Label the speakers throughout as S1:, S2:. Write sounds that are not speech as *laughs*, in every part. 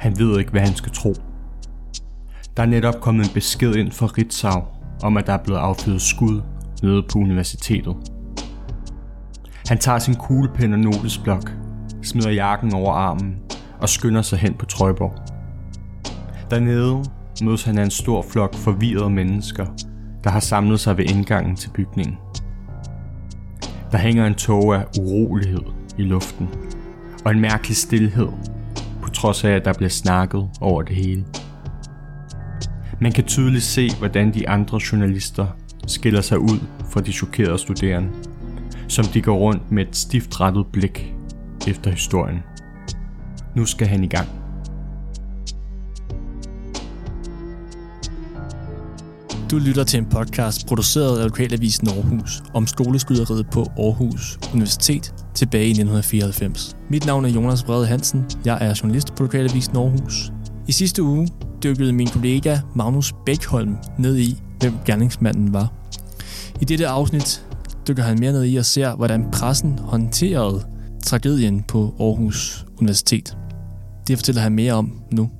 S1: Han ved ikke, hvad han skal tro. Der er netop kommet en besked ind fra Ritzau om, at der er blevet affyret skud nede på universitetet. Han tager sin kuglepen og notesblok, smider jakken over armen og skynder sig hen på Trøjborg. Dernede mødes han af en stor flok forvirrede mennesker, der har samlet sig ved indgangen til bygningen. Der hænger en tog af urolighed i luften, og en mærkelig stillhed, trods af at der bliver snakket over det hele. Man kan tydeligt se, hvordan de andre journalister skiller sig ud fra de chokerede studerende, som de går rundt med et stift rettet blik efter historien. Nu skal han i gang.
S2: Du lytter til en podcast produceret af Lokalavisen Aarhus om skoleskyderiet på Aarhus Universitet tilbage i 1994. Mit navn er Jonas Brede Hansen. Jeg er journalist på Lokalavis Norhus. I sidste uge dykkede min kollega Magnus Bækholm ned i, hvem gerningsmanden var. I dette afsnit dykker han mere ned i og ser, hvordan pressen håndterede tragedien på Aarhus Universitet. Det fortæller han mere om nu.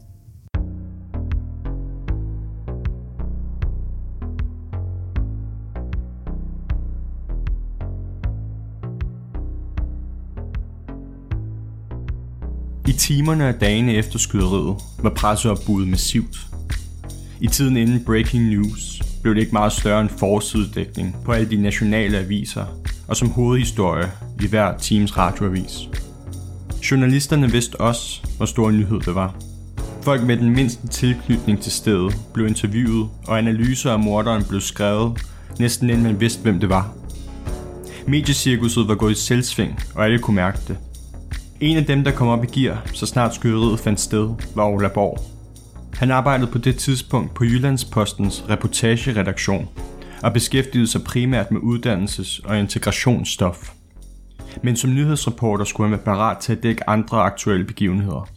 S1: I timerne og dagene efter skyderiet var presseopbuddet massivt. I tiden inden breaking news blev det ikke meget større end forsidedækning på alle de nationale aviser og som hovedhistorie i hver teams radioavis. Journalisterne vidste også, hvor stor nyhed det var. Folk med den mindste tilknytning til stedet blev interviewet, og analyser af morderen blev skrevet, næsten inden man vidste, hvem det var. Mediecirkuset var gået i selvsving, og alle kunne mærke det. En af dem, der kom op i gear, så snart skyderiet fandt sted, var Ola Borg. Han arbejdede på det tidspunkt på Jyllandspostens reportageredaktion og beskæftigede sig primært med uddannelses- og integrationsstof. Men som nyhedsreporter skulle han være parat til at dække andre aktuelle begivenheder.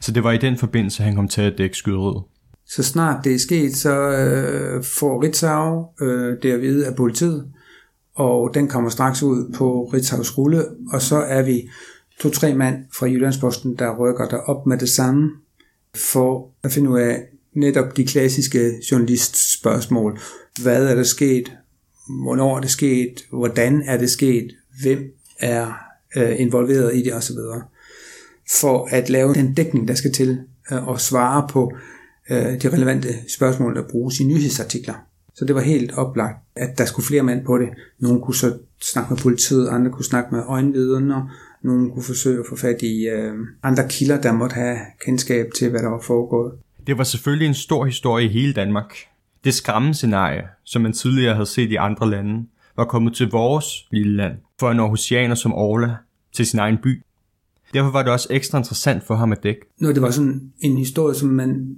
S1: Så det var i den forbindelse, han kom til at dække skyderiet.
S3: Så snart det er sket, så øh, får Ritzau øh, det at vide af politiet, og den kommer straks ud på Ritzau's rulle, og så er vi to-tre mand fra Jyllandsposten, der rykker der op med det samme, for at finde ud af netop de klassiske journalistspørgsmål. Hvad er der sket? Hvornår er det sket? Hvordan er det sket? Hvem er øh, involveret i det osv. For at lave den dækning, der skal til øh, og svare på øh, de relevante spørgsmål, der bruges i nyhedsartikler. Så det var helt oplagt, at der skulle flere mand på det. Nogle kunne så snakke med politiet, andre kunne snakke med øjenvidner, nogle kunne forsøge at få fat i øh, andre kilder, der måtte have kendskab til, hvad der var foregået.
S1: Det var selvfølgelig en stor historie i hele Danmark. Det skræmmescenarie, som man tidligere havde set i andre lande, var kommet til vores lille land, for en Aarhusianer som Orla, til sin egen by. Derfor var det også ekstra interessant for ham at dække.
S3: Når det var sådan en historie, som man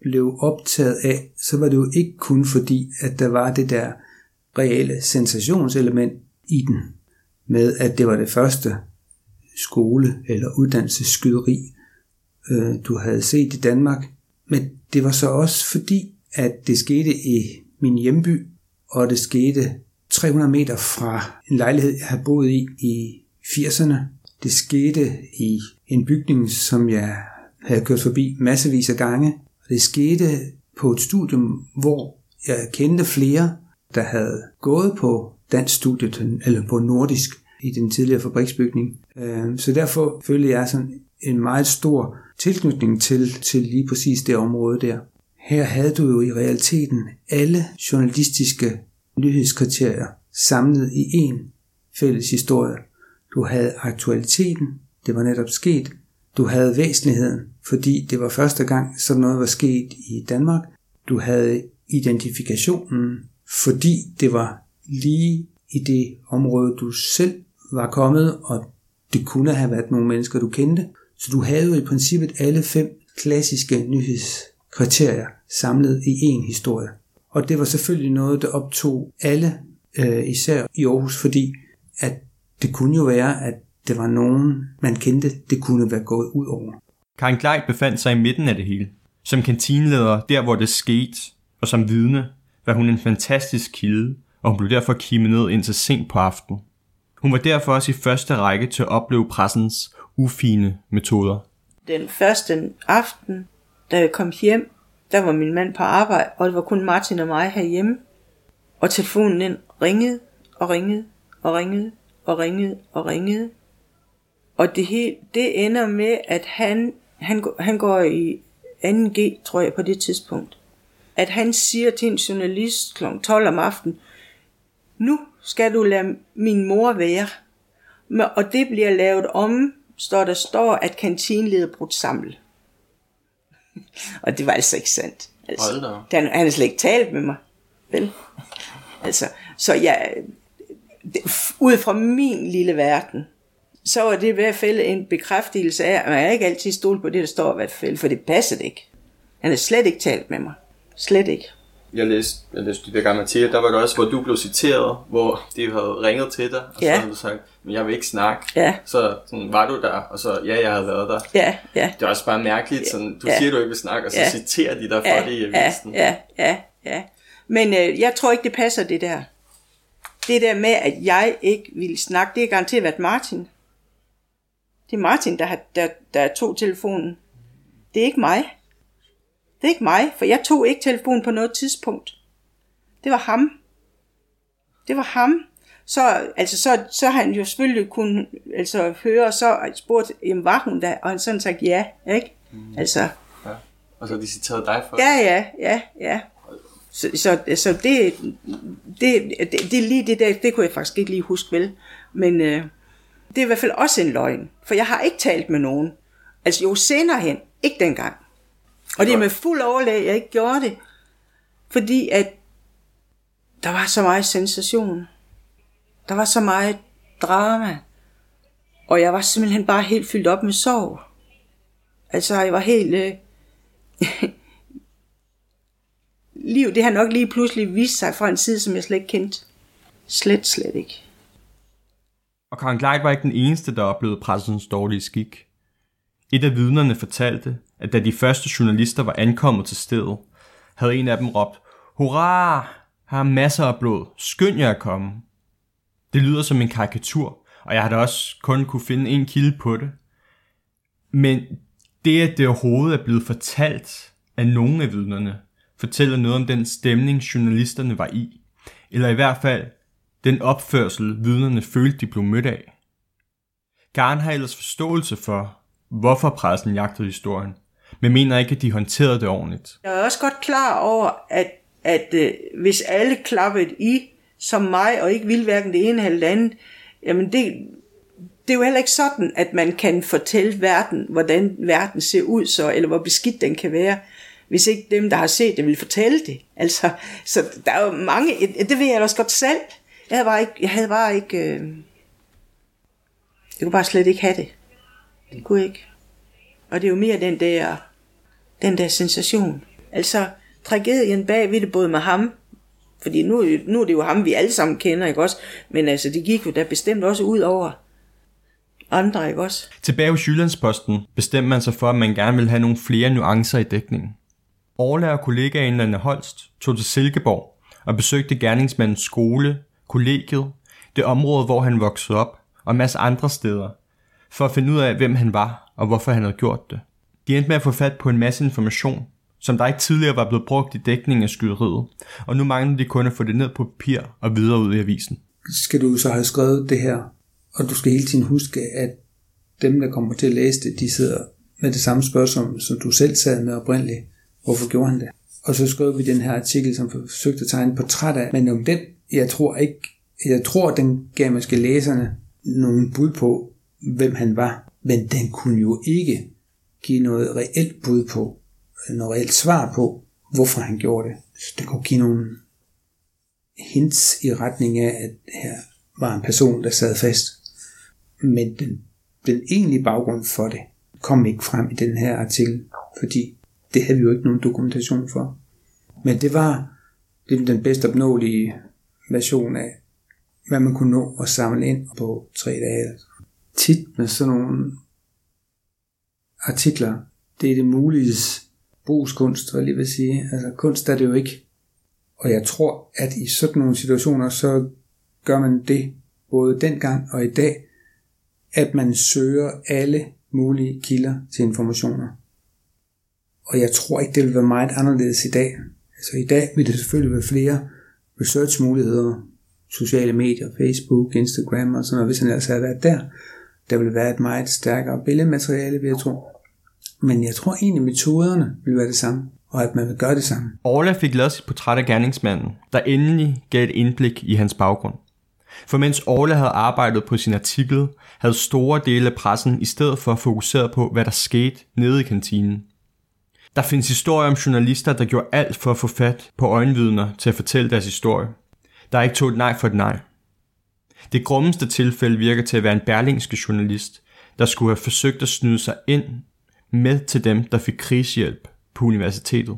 S3: blev optaget af, så var det jo ikke kun fordi, at der var det der reelle sensationselement i den, med at det var det første skole- eller uddannelsesskyderi, øh, du havde set i Danmark. Men det var så også fordi, at det skete i min hjemby, og det skete 300 meter fra en lejlighed, jeg havde boet i i 80'erne. Det skete i en bygning, som jeg havde kørt forbi massevis af gange. Og det skete på et studium, hvor jeg kendte flere, der havde gået på dansk studiet, eller på nordisk, i den tidligere fabriksbygning. Øh, så derfor følte jeg sådan en meget stor tilknytning til, til lige præcis det område der. Her havde du jo i realiteten alle journalistiske nyhedskriterier samlet i en fælles historie. Du havde aktualiteten, det var netop sket. Du havde væsentligheden, fordi det var første gang, sådan noget var sket i Danmark. Du havde identifikationen, fordi det var lige i det område, du selv var kommet, og det kunne have været nogle mennesker, du kendte. Så du havde jo i princippet alle fem klassiske nyhedskriterier samlet i én historie. Og det var selvfølgelig noget, der optog alle, øh, især i Aarhus, fordi at det kunne jo være, at det var nogen, man kendte, det kunne være gået ud over.
S1: Karin Gleit befandt sig i midten af det hele. Som kantineleder, der hvor det skete, og som vidne, var hun en fantastisk kilde, og hun blev derfor kimet ned indtil sent på aftenen. Hun var derfor også i første række til at opleve pressens ufine metoder.
S4: Den første aften, da jeg kom hjem, der var min mand på arbejde, og det var kun Martin og mig herhjemme. Og telefonen ind ringede og ringede og ringede og ringede og ringede. Og det, hele, det ender med, at han, han, han går i 2G, tror jeg, på det tidspunkt. At han siger til en journalist kl. 12 om aftenen, nu skal du lade min mor være. Og det bliver lavet om, står der står, at kantinleder brudt sammen. *laughs* og det var altså ikke sandt. Altså, han, han har slet ikke talt med mig. Vel? Altså, så jeg, det, ud fra min lille verden, så var det i hvert fald en bekræftelse af, at man ikke altid stole på det, der står i hvert fald, for det passede ikke. Han har slet ikke talt med mig. Slet ikke.
S5: Jeg læste, jeg læste de der gamle artikler, der var det også, hvor du blev citeret, hvor de havde ringet til dig, og
S4: Ja.
S5: så havde du sagt, men jeg vil ikke snakke.
S4: Ja.
S5: Så sådan, var du der, og så, ja, jeg havde været der.
S4: Ja, ja.
S5: Det er også bare mærkeligt, sådan, du
S4: Ja.
S5: siger, du ikke vil snakke, og så
S4: Ja.
S5: citerer de dig for
S4: ja,
S5: det i
S4: ja,
S5: avisen.
S4: ja, ja, ja. Men øh, jeg tror ikke, det passer, det der. Det der med, at jeg ikke ville snakke, det er garanteret været Martin. Det er Martin, der, har, der, der tog telefonen. Det er ikke mig. Det er ikke mig, for jeg tog ikke telefonen på noget tidspunkt. Det var ham. Det var ham. Så, altså, så, så han jo selvfølgelig kunne altså, høre, og så spurgt, jamen, var hun der? Og han sådan sagt ja, ikke? Mm. Altså,
S5: Og så har de citeret dig for
S4: Ja, ja, ja, ja. Så, så, så det, det, det, det, lige det der, det kunne jeg faktisk ikke lige huske vel. Men øh, det er i hvert fald også en løgn. For jeg har ikke talt med nogen. Altså jo senere hen, ikke dengang. Og det er med fuld overlæg, jeg ikke gjorde det. Fordi at der var så meget sensation. Der var så meget drama. Og jeg var simpelthen bare helt fyldt op med sorg. Altså jeg var helt... Øh, *laughs* liv, det har nok lige pludselig vist sig fra en side, som jeg slet ikke kendte. Slet, slet ikke.
S1: Og Karen Gleit var ikke den eneste, der oplevede pressens dårlige skik. Et af vidnerne fortalte, at da de første journalister var ankommet til stedet, havde en af dem råbt, Hurra! Her er masser af blod. Skynd jer at komme. Det lyder som en karikatur, og jeg har da også kun kunne finde en kilde på det. Men det, at det overhovedet er blevet fortalt af nogle af vidnerne, fortæller noget om den stemning, journalisterne var i. Eller i hvert fald den opførsel, vidnerne følte, de blev mødt af. Garn har ellers forståelse for, hvorfor pressen jagtede historien, men mener ikke, at de håndterede det ordentligt.
S4: Jeg er også godt klar over, at, at øh, hvis alle klappede i som mig, og ikke ville hverken det ene eller det andet, jamen det, det er jo heller ikke sådan, at man kan fortælle verden, hvordan verden ser ud, så, eller hvor beskidt den kan være, hvis ikke dem, der har set det, vil fortælle det. Altså, så der er jo mange, det ved jeg også godt selv. Jeg havde bare ikke, jeg havde bare ikke, øh, jeg kunne bare slet ikke have det. Den kunne ikke. Og det er jo mere den der, den der sensation. Altså, tragedien bag ved det både med ham, fordi nu, nu er det jo ham, vi alle sammen kender, ikke også? Men altså, det gik jo da bestemt også ud over andre, ikke også?
S1: Tilbage hos Jyllandsposten bestemte man sig for, at man gerne ville have nogle flere nuancer i dækningen. Orla og kollegaen Lande Holst tog til Silkeborg og besøgte gerningsmandens skole, kollegiet, det område, hvor han voksede op, og en masse andre steder, for at finde ud af, hvem han var og hvorfor han havde gjort det. De endte med at få fat på en masse information, som der ikke tidligere var blevet brugt i dækningen af skyderiet, og nu manglede de kun at få det ned på papir og videre ud i avisen.
S3: skal du så have skrevet det her, og du skal hele tiden huske, at dem, der kommer til at læse det, de sidder med det samme spørgsmål, som du selv sad med oprindeligt. Hvorfor gjorde han det? Og så skrev vi den her artikel, som forsøgte at tegne et portræt af, men om den, jeg tror ikke, jeg tror, den gav måske læserne nogle bud på, hvem han var, men den kunne jo ikke give noget reelt bud på, noget reelt svar på, hvorfor han gjorde det. Så det kunne give nogle hints i retning af, at her var en person, der sad fast. Men den, den egentlige baggrund for det kom ikke frem i den her artikel, fordi det havde vi jo ikke nogen dokumentation for. Men det var den bedst opnåelige version af, hvad man kunne nå at samle ind på tre dage. Tit med sådan nogle artikler, det er det muliges brugskunst, og lige vil sige. Altså kunst er det jo ikke. Og jeg tror, at i sådan nogle situationer, så gør man det både dengang og i dag, at man søger alle mulige kilder til informationer. Og jeg tror ikke, det vil være meget anderledes i dag. Altså i dag vil det selvfølgelig være flere research-muligheder, sociale medier, Facebook, Instagram og sådan noget, hvis han ellers havde været der. Der vil være et meget stærkere billedmateriale, vil jeg tro. Men jeg tror egentlig, metoderne vil være det samme, og at man vil gøre det samme.
S1: Orla fik lavet sit portræt af gerningsmanden, der endelig gav et indblik i hans baggrund. For mens Orla havde arbejdet på sin artikel, havde store dele af pressen i stedet for fokuseret på, hvad der skete nede i kantinen. Der findes historier om journalister, der gjorde alt for at få fat på øjenvidner til at fortælle deres historie. Der er ikke tog et nej for et nej. Det grummeste tilfælde virker til at være en berlingske journalist, der skulle have forsøgt at snyde sig ind med til dem, der fik krigshjælp på universitetet.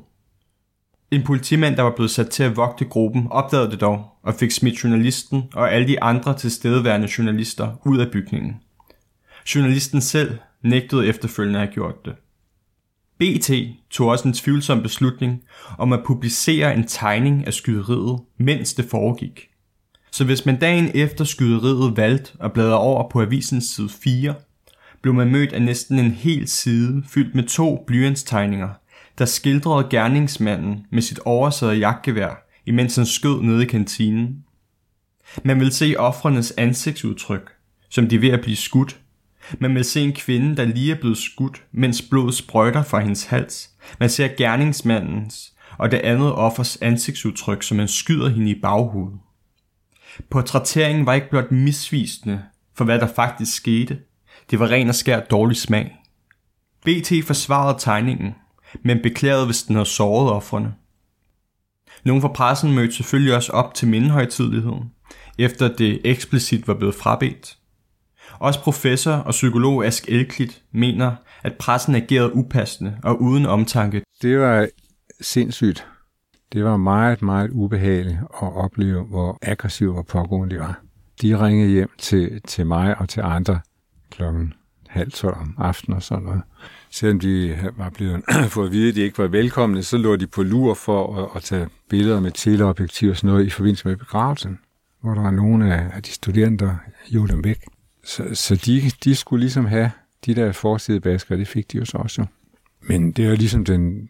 S1: En politimand, der var blevet sat til at vogte gruppen, opdagede det dog og fik smidt journalisten og alle de andre tilstedeværende journalister ud af bygningen. Journalisten selv nægtede efterfølgende at have gjort det. BT tog også en tvivlsom beslutning om at publicere en tegning af skyderiet, mens det foregik. Så hvis man dagen efter skyderiet valgte at bladre over på avisens side 4, blev man mødt af næsten en hel side fyldt med to blyantstegninger, der skildrede gerningsmanden med sit oversatte jagtgevær, imens han skød nede i kantinen. Man vil se offrenes ansigtsudtryk, som de er ved at blive skudt. Man vil se en kvinde, der lige er blevet skudt, mens blodet sprøjter fra hendes hals. Man ser gerningsmandens og det andet offers ansigtsudtryk, som man skyder hende i baghovedet. Portrætteringen var ikke blot misvisende for hvad der faktisk skete. Det var ren og skær dårlig smag. BT forsvarede tegningen, men beklagede, hvis den havde såret offrene. Nogle fra pressen mødte selvfølgelig også op til mindehøjtidligheden, efter det eksplicit var blevet frabedt. Også professor og psykolog Ask Elklit mener, at pressen agerede upassende og uden omtanke.
S6: Det var sindssygt. Det var meget, meget ubehageligt at opleve, hvor aggressiv og pågående de var. De ringede hjem til, til mig og til andre klokken halv tolv om aftenen og sådan noget. Selvom de var blevet *clears throat* fået at vide, at de ikke var velkomne, så lå de på lur for at, at tage billeder med teleobjektiv og sådan noget i forbindelse med begravelsen, hvor der var nogle af de studerende, der gjorde dem væk. Så, så de, de skulle ligesom have de der forside basker, det fik de jo så også. Men det er ligesom den,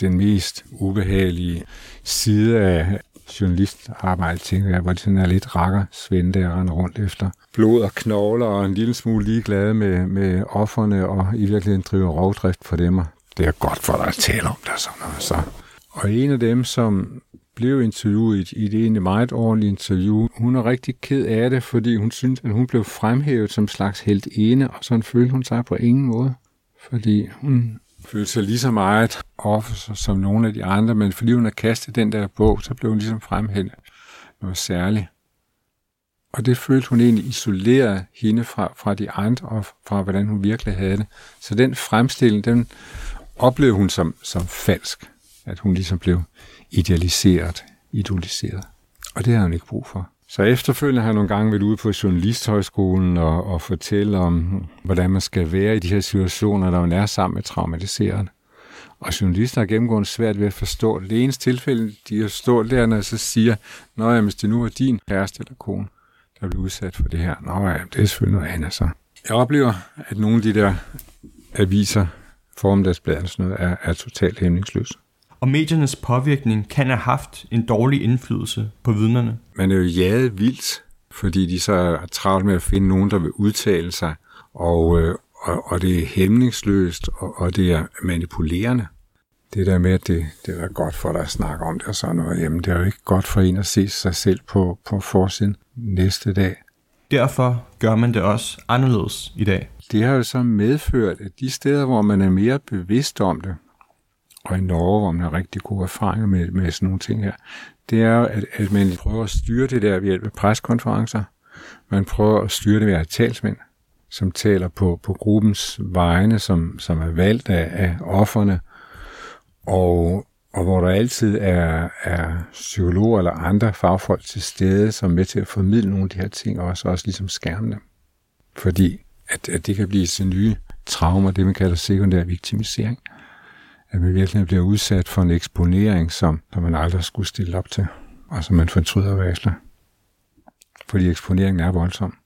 S6: den mest ubehagelige side af journalistarbejde, tænker jeg, hvor det sådan er lidt rakker svende der render rundt efter blod og knogler og en lille smule ligeglade med, med offerne og i virkeligheden driver rovdrift for dem. Og det er godt for dig at tale om det sådan noget. Så. Og en af dem, som blev interviewet i det egentlig meget ordentlige interview. Hun er rigtig ked af det, fordi hun synes, at hun blev fremhævet som slags helt ene, og sådan følte hun sig på ingen måde. Fordi hun følte sig lige så meget officer som nogle af de andre, men fordi hun havde kastet den der bog, så blev hun ligesom fremhævet noget særligt. Og det følte hun egentlig isoleret hende fra, fra de andre, og fra hvordan hun virkelig havde det. Så den fremstilling, den oplevede hun som, som falsk. At hun ligesom blev idealiseret, idoliseret. Og det har hun ikke brug for. Så efterfølgende har jeg nogle gange været ude på Journalisthøjskolen og, og fortælle om, hvordan man skal være i de her situationer, når man er sammen med traumatiseret. Og journalister har gennemgående svært ved at forstå det. Det eneste tilfælde, de har stået der, når jeg så siger, Nå ja, hvis det nu var din kæreste eller kone, der blev udsat for det her. Nå ja, det er selvfølgelig noget andet så. Jeg oplever, at nogle af de der aviser, formdagsbladet og sådan noget, er, er totalt hæmningsløse.
S1: Og mediernes påvirkning kan have haft en dårlig indflydelse på vidnerne.
S6: Man er jo jaget vildt, fordi de så er travlt med at finde nogen, der vil udtale sig, og, øh, og, og det er hæmningsløst, og, og det er manipulerende. Det der med, at det, det er godt for dig at snakke om det og sådan noget, jamen det er jo ikke godt for en at se sig selv på, på forsiden næste dag.
S1: Derfor gør man det også anderledes i dag.
S6: Det har jo så medført, at de steder, hvor man er mere bevidst om det, og i Norge, hvor man har rigtig gode erfaringer med, med sådan nogle ting her, det er jo, at, at man prøver at styre det der ved hjælp af preskonferencer. Man prøver at styre det ved at talsmænd, som taler på, på gruppens vegne, som, som er valgt af, af offerne, og, og hvor der altid er, er psykologer eller andre fagfolk til stede, som er med til at formidle nogle af de her ting, og også, også ligesom skærme dem. Fordi at, at det kan blive til nye traumer, det man kalder sekundær viktimisering. At man virkelig bliver udsat for en eksponering, som, som man aldrig skulle stille op til, og som man fortryder væsler. Fordi eksponeringen er voldsom.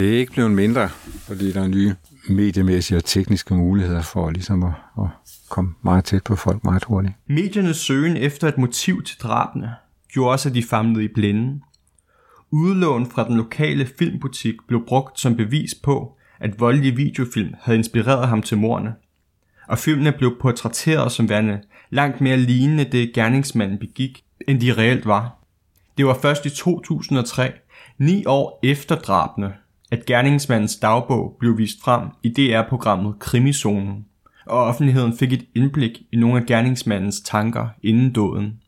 S6: Det er ikke blevet mindre, fordi der er nye mediemæssige og tekniske muligheder for ligesom at, at komme meget tæt på folk meget hurtigt.
S1: Mediernes søgen efter et motiv til drabene gjorde også, at de famlede i blinde. Udlån fra den lokale filmbutik blev brugt som bevis på, at voldelige videofilm havde inspireret ham til mordene. Og filmene blev portrætteret som værende langt mere lignende det gerningsmanden begik, end de reelt var. Det var først i 2003, ni år efter drabene, at gerningsmandens dagbog blev vist frem i DR-programmet Krimizonen, og offentligheden fik et indblik i nogle af gerningsmandens tanker inden døden.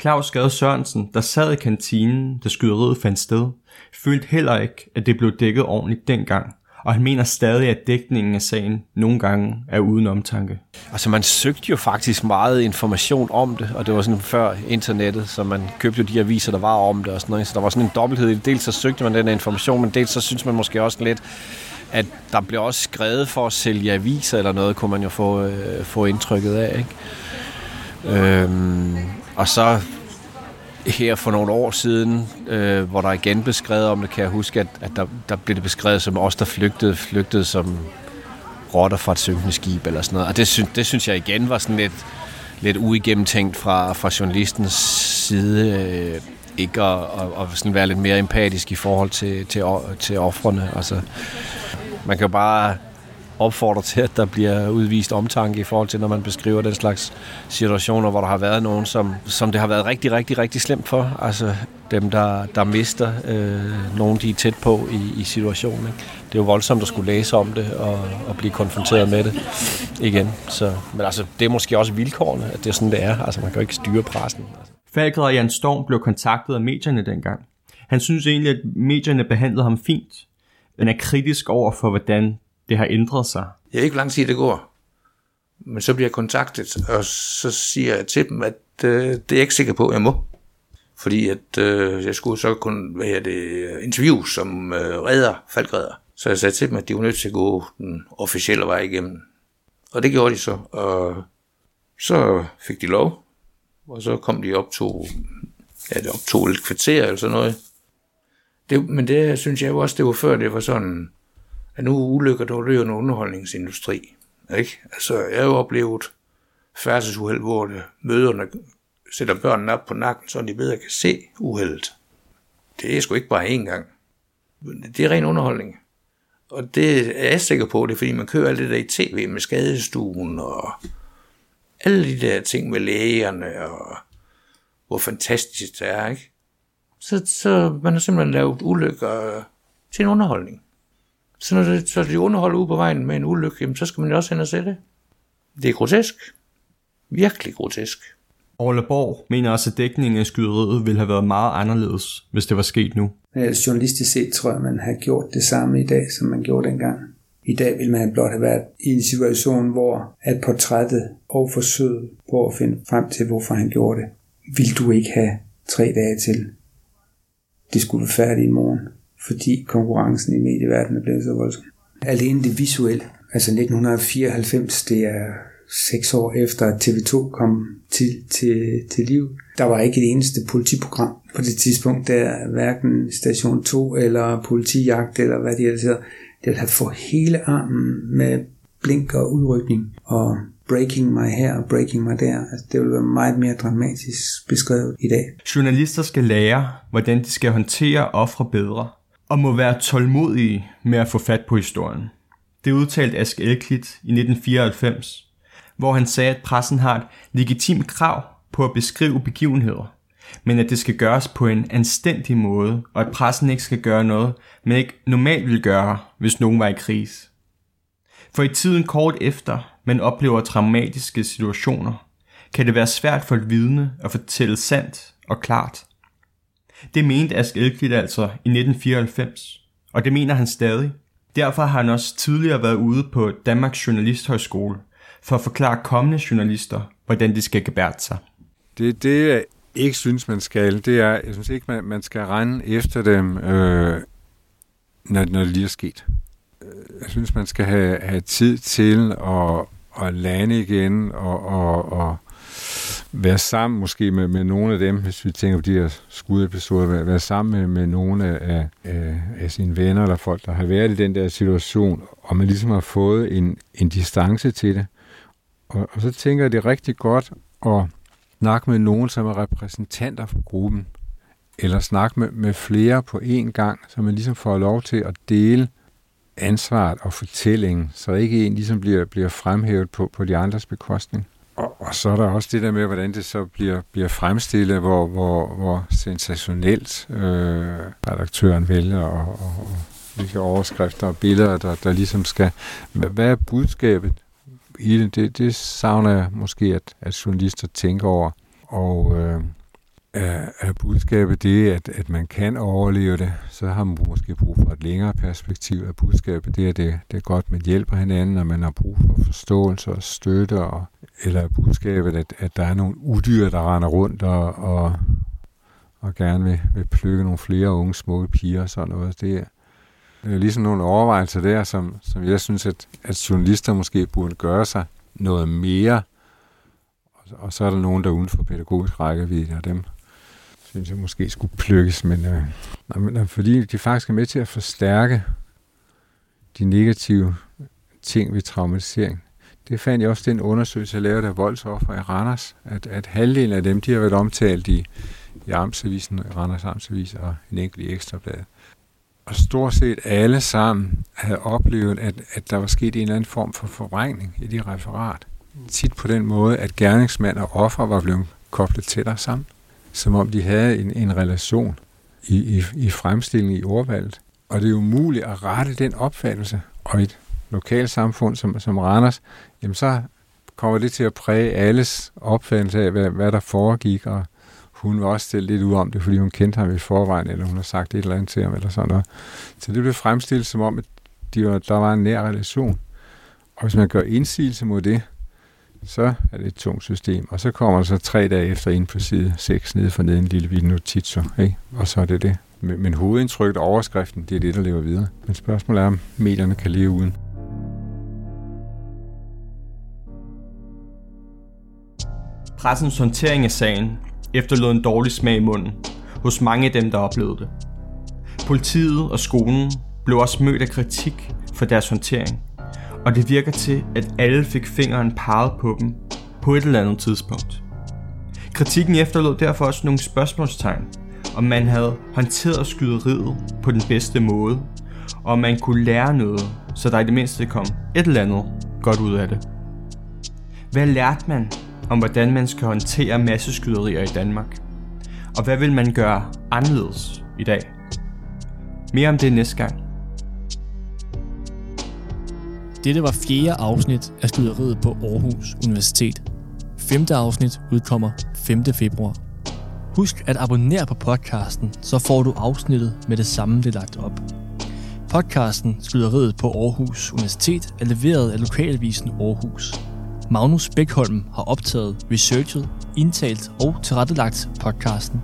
S1: Claus Gade Sørensen, der sad i kantinen, da skyderiet fandt sted, følte heller ikke, at det blev dækket ordentligt dengang, og han mener stadig, at dækningen af sagen nogle gange er uden omtanke.
S7: Altså man søgte jo faktisk meget information om det, og det var sådan før internettet, så man købte jo de aviser, der var om det og sådan noget, så der var sådan en dobbelthed i det. Dels så søgte man den information, men dels så synes man måske også lidt, at der blev også skrevet for at sælge aviser eller noget, kunne man jo få, øh, få indtrykket af, ikke? Øhm, og så her for nogle år siden, øh, hvor der igen blev skrevet om det, kan jeg huske, at, at der, der blev det beskrevet som os, der flygtede, flygtede som rotter fra et synkende skib eller sådan noget. Og det, sy- det synes jeg igen var sådan lidt, lidt uigennemtænkt fra, fra journalistens side. Øh, ikke at, at, at sådan være lidt mere empatisk i forhold til, til, til offrene. Altså, man kan jo bare opfordrer til, at der bliver udvist omtanke i forhold til, når man beskriver den slags situationer, hvor der har været nogen, som, som det har været rigtig, rigtig, rigtig slemt for. Altså dem, der, der mister øh, nogen, de er tæt på i, i situationen. Ikke? Det er jo voldsomt at skulle læse om det og, og blive konfronteret med det igen. Så, men altså, det er måske også vilkårene, at det er sådan, det er. Altså, man kan jo ikke styre pressen.
S1: Falker og Jan Storm blev kontaktet af medierne dengang. Han synes egentlig, at medierne behandlede ham fint, men er kritisk over for, hvordan det har ændret sig.
S8: Jeg ved ikke, hvor lang tid det går. Men så bliver jeg kontaktet, og så siger jeg til dem, at øh, det er jeg ikke sikker på, at jeg må. Fordi at øh, jeg skulle så kun hvad det, interview som øh, redder, faldredder. Så jeg sagde til dem, at de var nødt til at gå den officielle vej igennem. Og det gjorde de så. Og så fik de lov. Og så kom de op to, ja, det optog et kvarter eller sådan noget. Det, men det synes jeg jo også, det var før, det var sådan, at nu ulykker, der er en underholdningsindustri. Ikke? Altså, jeg har jo oplevet færdselsuheld, hvor det, møderne sætter børnene op på nakken, så de bedre kan se uheldet. Det er sgu ikke bare én gang. Det er ren underholdning. Og det er jeg sikker på, det er fordi man kører alt det der i tv med skadestuen og alle de der ting med lægerne og hvor fantastisk det er, ikke? Så, så man har simpelthen lavet ulykker til en underholdning. Så når det, så de underholder ude på vejen med en ulykke, jamen, så skal man jo også hen og se det. Det er grotesk. Virkelig grotesk.
S1: Orle Borg mener også, at dækningen af skyderiet ville have været meget anderledes, hvis det var sket nu.
S3: Men journalistisk set tror jeg, man har gjort det samme i dag, som man gjorde dengang. I dag vil man blot have været i en situation, hvor at portrættet og forsøget på at finde frem til, hvorfor han gjorde det, vil du ikke have tre dage til. Det skulle være færdigt i morgen fordi konkurrencen i medieverdenen er blevet så voldsom. Alene det visuelle, altså 1994, det er seks år efter, at TV2 kom til, til, til liv. Der var ikke et eneste politiprogram på det tidspunkt, der hverken Station 2 eller politijagt eller hvad de ellers hedder. Det havde fået hele armen med blink og udrykning og breaking mig her og breaking mig der. Altså, det vil være meget mere dramatisk beskrevet i dag.
S1: Journalister skal lære, hvordan de skal håndtere ofre bedre og må være tålmodige med at få fat på historien. Det udtalte Ask Elklit i 1994, hvor han sagde, at pressen har et legitimt krav på at beskrive begivenheder, men at det skal gøres på en anstændig måde, og at pressen ikke skal gøre noget, man ikke normalt ville gøre, hvis nogen var i krise. For i tiden kort efter, man oplever traumatiske situationer, kan det være svært for et vidne at fortælle sandt og klart. Det mente Ask Elklit altså i 1994, og det mener han stadig. Derfor har han også tidligere været ude på Danmarks Journalisthøjskole for at forklare kommende journalister, hvordan de skal gebære sig.
S6: Det, det jeg ikke synes, man skal, det er, jeg synes ikke, man, man skal rende efter dem, øh, når, når det lige er sket. Øh, jeg synes, man skal have, have tid til at, at lande igen og, og, og være sammen måske med, med nogle af dem, hvis vi tænker på de her skudepisoder, være, være sammen med, med nogle af, af, af sine venner eller folk, der har været i den der situation, og man ligesom har fået en, en distance til det. Og, og så tænker jeg, det er rigtig godt at snakke med nogen, som er repræsentanter for gruppen, eller snakke med, med flere på én gang, så man ligesom får lov til at dele ansvaret og fortællingen, så ikke en ligesom bliver, bliver fremhævet på, på de andres bekostning. Og, så er der også det der med, hvordan det så bliver, bliver fremstillet, hvor, hvor, hvor sensationelt øh, redaktøren vælger, og, og, og hvilke overskrifter og billeder, der, der ligesom skal... Hvad er budskabet i det? Det, det savner jeg måske, at, at journalister tænker over. Og øh, er, er budskabet det, at, at man kan overleve det, så har man måske brug for et længere perspektiv. Er budskabet det, at det, det er godt, man hjælper hinanden, og man har brug for forståelse og støtte, og, eller er budskabet, at, at der er nogle udyr, der render rundt og, og, og gerne vil, vil plukke nogle flere unge smukke piger og sådan noget. Det er, det er ligesom nogle overvejelser der, som, som jeg synes, at, at journalister måske burde gøre sig noget mere. Og, og så er der nogen, der er uden for pædagogisk rækkevidde, og dem synes jeg måske skulle plukkes, men, øh, nej, men øh, fordi de faktisk er med til at forstærke de negative ting ved traumatisering. Det fandt jeg også den undersøgelse, jeg lavede af voldsoffer i Randers, at, at halvdelen af dem, de har været omtalt i, i Amtsavisen, Randers Amtsavis og en enkelt i Ekstrablad. Og stort set alle sammen havde oplevet, at, at der var sket en eller anden form for forvrængning i de referat. Tit på den måde, at gerningsmand og offer var blevet koblet tættere sammen som om de havde en, en relation i, i, i fremstillingen i ordvalget. Og det er umuligt at rette den opfattelse. Og i et lokalsamfund som, som Randers, jamen så kommer det til at præge alles opfattelse af, hvad, hvad der foregik, og hun var også stillet lidt ud om det, fordi hun kendte ham i forvejen, eller hun har sagt et eller andet til ham, eller sådan noget. Så det blev fremstillet som om, at de var, der var en nær relation. Og hvis man gør indsigelse mod det, så er det et tungt system. Og så kommer der så tre dage efter ind på side 6 nede for neden en lille bitte notitser, ikke? og så er det det. Men, men hovedindtrykket og overskriften, det er det, der lever videre. Men spørgsmålet er, om medierne kan leve uden.
S1: Pressens håndtering af sagen efterlod en dårlig smag i munden hos mange af dem, der oplevede det. Politiet og skolen blev også mødt af kritik for deres håndtering, og det virker til, at alle fik fingeren peget på dem på et eller andet tidspunkt. Kritikken efterlod derfor også nogle spørgsmålstegn, om man havde håndteret skyderiet på den bedste måde, og om man kunne lære noget, så der i det mindste kom et eller andet godt ud af det. Hvad lærte man om, hvordan man skal håndtere masseskyderier i Danmark? Og hvad vil man gøre anderledes i dag? Mere om det næste gang.
S2: Dette var fjerde afsnit af skyderiet på Aarhus Universitet. Femte afsnit udkommer 5. februar. Husk at abonnere på podcasten, så får du afsnittet med det samme, det er lagt op. Podcasten Skyderiet på Aarhus Universitet er leveret af lokalavisen Aarhus. Magnus Bækholm har optaget, researchet, indtalt og tilrettelagt podcasten.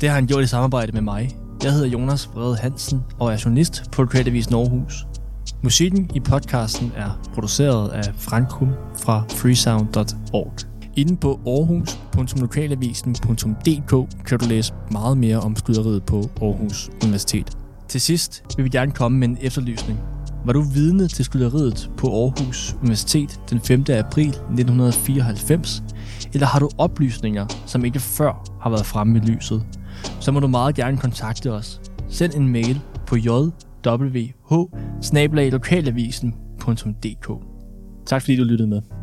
S2: Det har han gjort i samarbejde med mig. Jeg hedder Jonas Brede Hansen og er journalist på Lokalavisen Aarhus. Musikken i podcasten er produceret af Frankum fra freesound.org. Inde på aarhus.lokalavisen.dk kan du læse meget mere om skyderiet på Aarhus Universitet. Til sidst vil vi gerne komme med en efterlysning. Var du vidne til skyderiet på Aarhus Universitet den 5. april 1994? Eller har du oplysninger, som ikke før har været fremme i lyset? Så må du meget gerne kontakte os. Send en mail på j wh Tak fordi du lyttede med.